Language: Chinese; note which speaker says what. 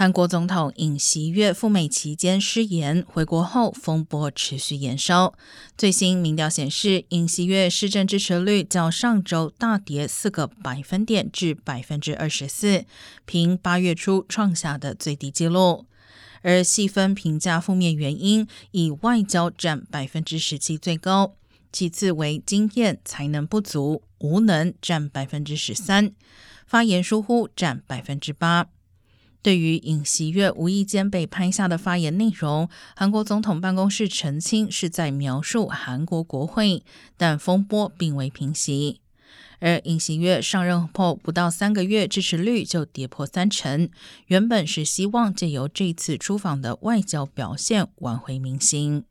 Speaker 1: 韩国总统尹锡悦赴美期间失言，回国后风波持续延烧。最新民调显示，尹锡悦施政支持率较上周大跌四个百分点至百分之二十四，凭八月初创下的最低纪录。而细分评价负面原因，以外交占百分之十七最高，其次为经验才能不足、无能占百分之十三，发言疏忽占百分之八。对于尹锡悦无意间被拍下的发言内容，韩国总统办公室澄清是在描述韩国国会，但风波并未平息。而尹锡悦上任后不到三个月，支持率就跌破三成。原本是希望借由这次出访的外交表现挽回民心。